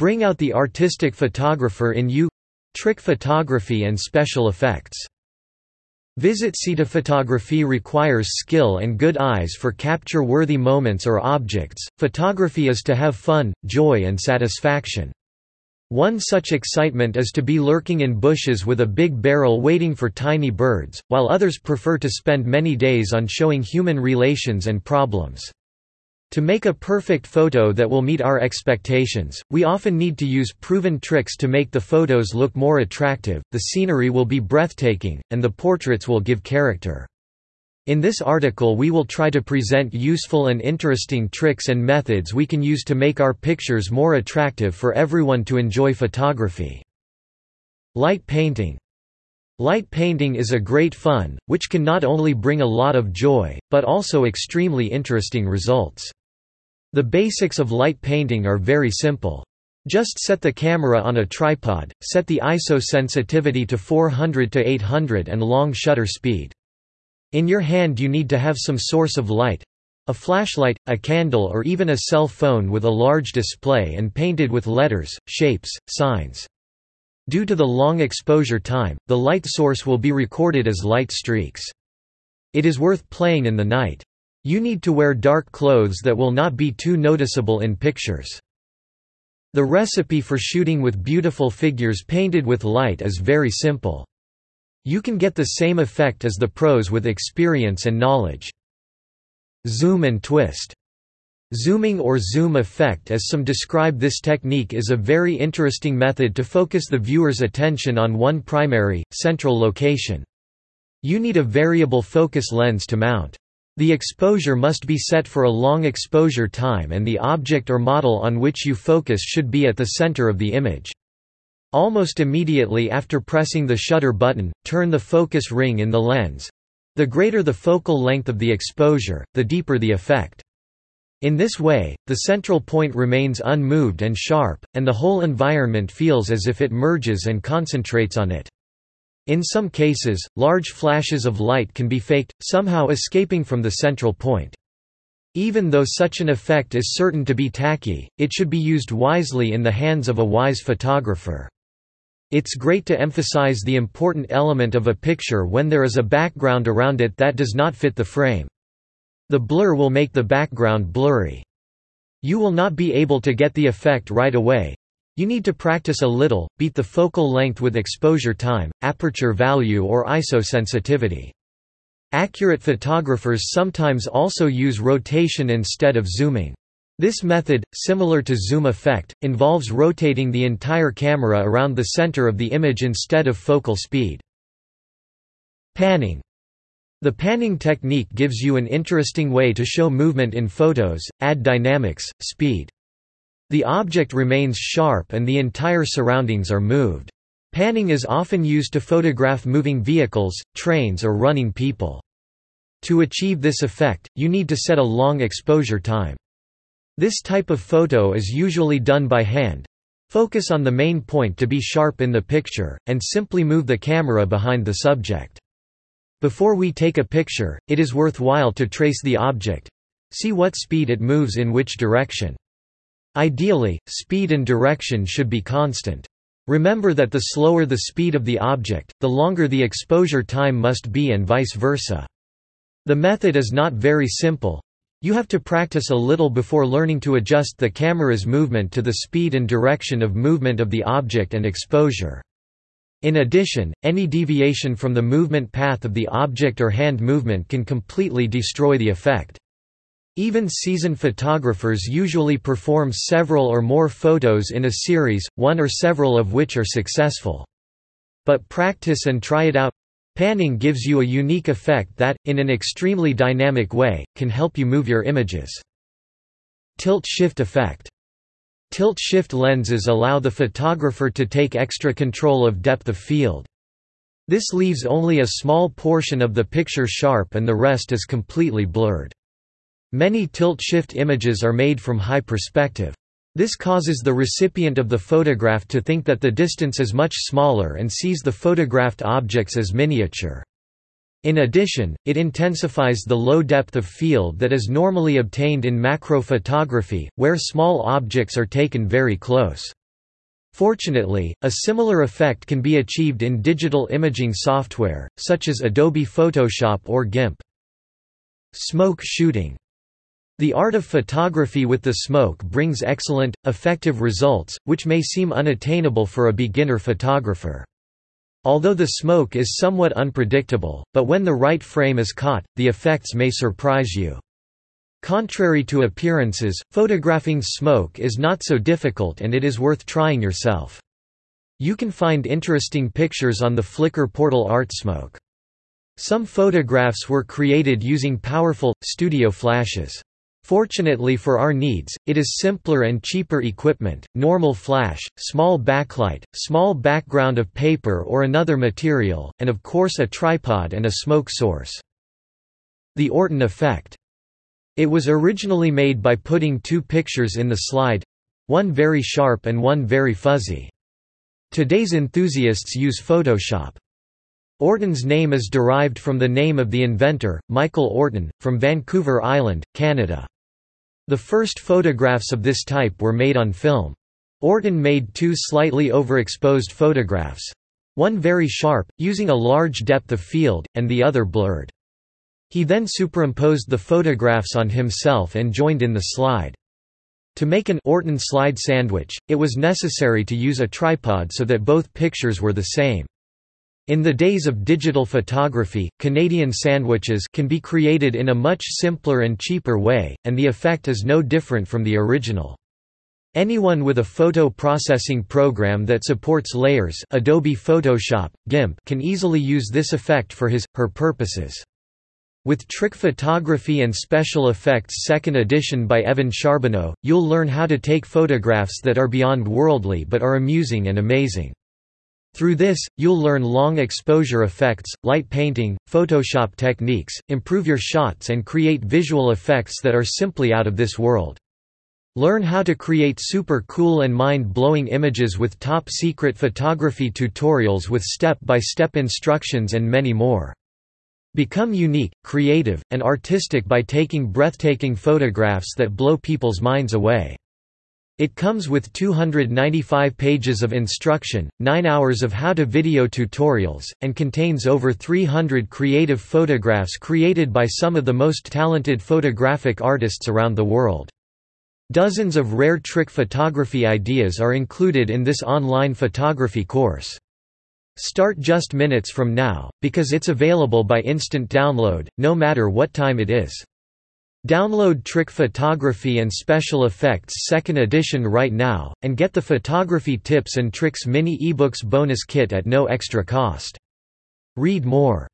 Bring out the artistic photographer in you trick photography and special effects. Visit Sita photography requires skill and good eyes for capture-worthy moments or objects. Photography is to have fun, joy and satisfaction. One such excitement is to be lurking in bushes with a big barrel waiting for tiny birds, while others prefer to spend many days on showing human relations and problems. To make a perfect photo that will meet our expectations, we often need to use proven tricks to make the photos look more attractive, the scenery will be breathtaking, and the portraits will give character. In this article we will try to present useful and interesting tricks and methods we can use to make our pictures more attractive for everyone to enjoy photography. Light painting Light painting is a great fun, which can not only bring a lot of joy, but also extremely interesting results. The basics of light painting are very simple. Just set the camera on a tripod, set the ISO sensitivity to 400 to 800 and long shutter speed. In your hand you need to have some source of light, a flashlight, a candle or even a cell phone with a large display and painted with letters, shapes, signs. Due to the long exposure time, the light source will be recorded as light streaks. It is worth playing in the night. You need to wear dark clothes that will not be too noticeable in pictures. The recipe for shooting with beautiful figures painted with light is very simple. You can get the same effect as the pros with experience and knowledge. Zoom and twist. Zooming or zoom effect as some describe this technique is a very interesting method to focus the viewer's attention on one primary, central location. You need a variable focus lens to mount. The exposure must be set for a long exposure time and the object or model on which you focus should be at the center of the image. Almost immediately after pressing the shutter button, turn the focus ring in the lens. The greater the focal length of the exposure, the deeper the effect. In this way, the central point remains unmoved and sharp, and the whole environment feels as if it merges and concentrates on it. In some cases, large flashes of light can be faked, somehow escaping from the central point. Even though such an effect is certain to be tacky, it should be used wisely in the hands of a wise photographer. It's great to emphasize the important element of a picture when there is a background around it that does not fit the frame. The blur will make the background blurry. You will not be able to get the effect right away, you need to practice a little, beat the focal length with exposure time, aperture value or ISO sensitivity. Accurate photographers sometimes also use rotation instead of zooming. This method, similar to zoom effect, involves rotating the entire camera around the center of the image instead of focal speed. Panning The panning technique gives you an interesting way to show movement in photos, add dynamics, speed. The object remains sharp and the entire surroundings are moved. Panning is often used to photograph moving vehicles, trains or running people. To achieve this effect, you need to set a long exposure time. This type of photo is usually done by hand. Focus on the main point to be sharp in the picture, and simply move the camera behind the subject. Before we take a picture, it is worthwhile to trace the object. See what speed it moves in which direction. Ideally, speed and direction should be constant. Remember that the slower the speed of the object, the longer the exposure time must be and vice versa. The method is not very simple. You have to practice a little before learning to adjust the camera's movement to the speed and direction of movement of the object and exposure. In addition, any deviation from the movement path of the object or hand movement can completely destroy the effect. Even seasoned photographers usually perform several or more photos in a series, one or several of which are successful. But practice and try it out. Panning gives you a unique effect that, in an extremely dynamic way, can help you move your images. Tilt-shift effect Tilt-shift lenses allow the photographer to take extra control of depth of field. This leaves only a small portion of the picture sharp and the rest is completely blurred. Many tilt-shift images are made from high perspective. This causes the recipient of the photograph to think that the distance is much smaller and sees the photographed objects as miniature. In addition, it intensifies the low depth of field that is normally obtained in macro photography, where small objects are taken very close. Fortunately, a similar effect can be achieved in digital imaging software, such as Adobe Photoshop or GIMP. Smoke shooting the art of photography with the smoke brings excellent, effective results, which may seem unattainable for a beginner photographer. Although the smoke is somewhat unpredictable, but when the right frame is caught, the effects may surprise you. Contrary to appearances, photographing smoke is not so difficult and it is worth trying yourself. You can find interesting pictures on the Flickr portal ArtSmoke. Some photographs were created using powerful, studio flashes. Fortunately for our needs, it is simpler and cheaper equipment, normal flash, small backlight, small background of paper or another material, and of course a tripod and a smoke source. The Orton effect. It was originally made by putting two pictures in the slide—one very sharp and one very fuzzy. Today's enthusiasts use Photoshop. Orton's name is derived from the name of the inventor, Michael Orton, from Vancouver Island, Canada. The first photographs of this type were made on film. Orton made two slightly overexposed photographs. One very sharp, using a large depth of field, and the other blurred. He then superimposed the photographs on himself and joined in the slide. To make an Orton slide sandwich, it was necessary to use a tripod so that both pictures were the same. In the days of digital photography, Canadian sandwiches can be created in a much simpler and cheaper way, and the effect is no different from the original. Anyone with a photo processing program that supports layers Adobe Photoshop, GIMP can easily use this effect for his, her purposes. With Trick Photography and Special Effects 2nd edition by Evan Sharboneau, you'll learn how to take photographs that are beyond worldly but are amusing and amazing. Through this, you'll learn long exposure effects, light painting, Photoshop techniques, improve your shots and create visual effects that are simply out of this world. Learn how to create super cool and mind-blowing images with top-secret photography tutorials with step-by-step -step instructions and many more. Become unique, creative, and artistic by taking breathtaking photographs that blow people's minds away. It comes with 295 pages of instruction, 9 hours of how-to-video tutorials, and contains over 300 creative photographs created by some of the most talented photographic artists around the world. Dozens of rare trick photography ideas are included in this online photography course. Start just minutes from now, because it's available by instant download, no matter what time it is. Download Trick Photography and Special Effects 2nd edition right now, and get the Photography Tips and Tricks mini ebooks bonus kit at no extra cost. Read more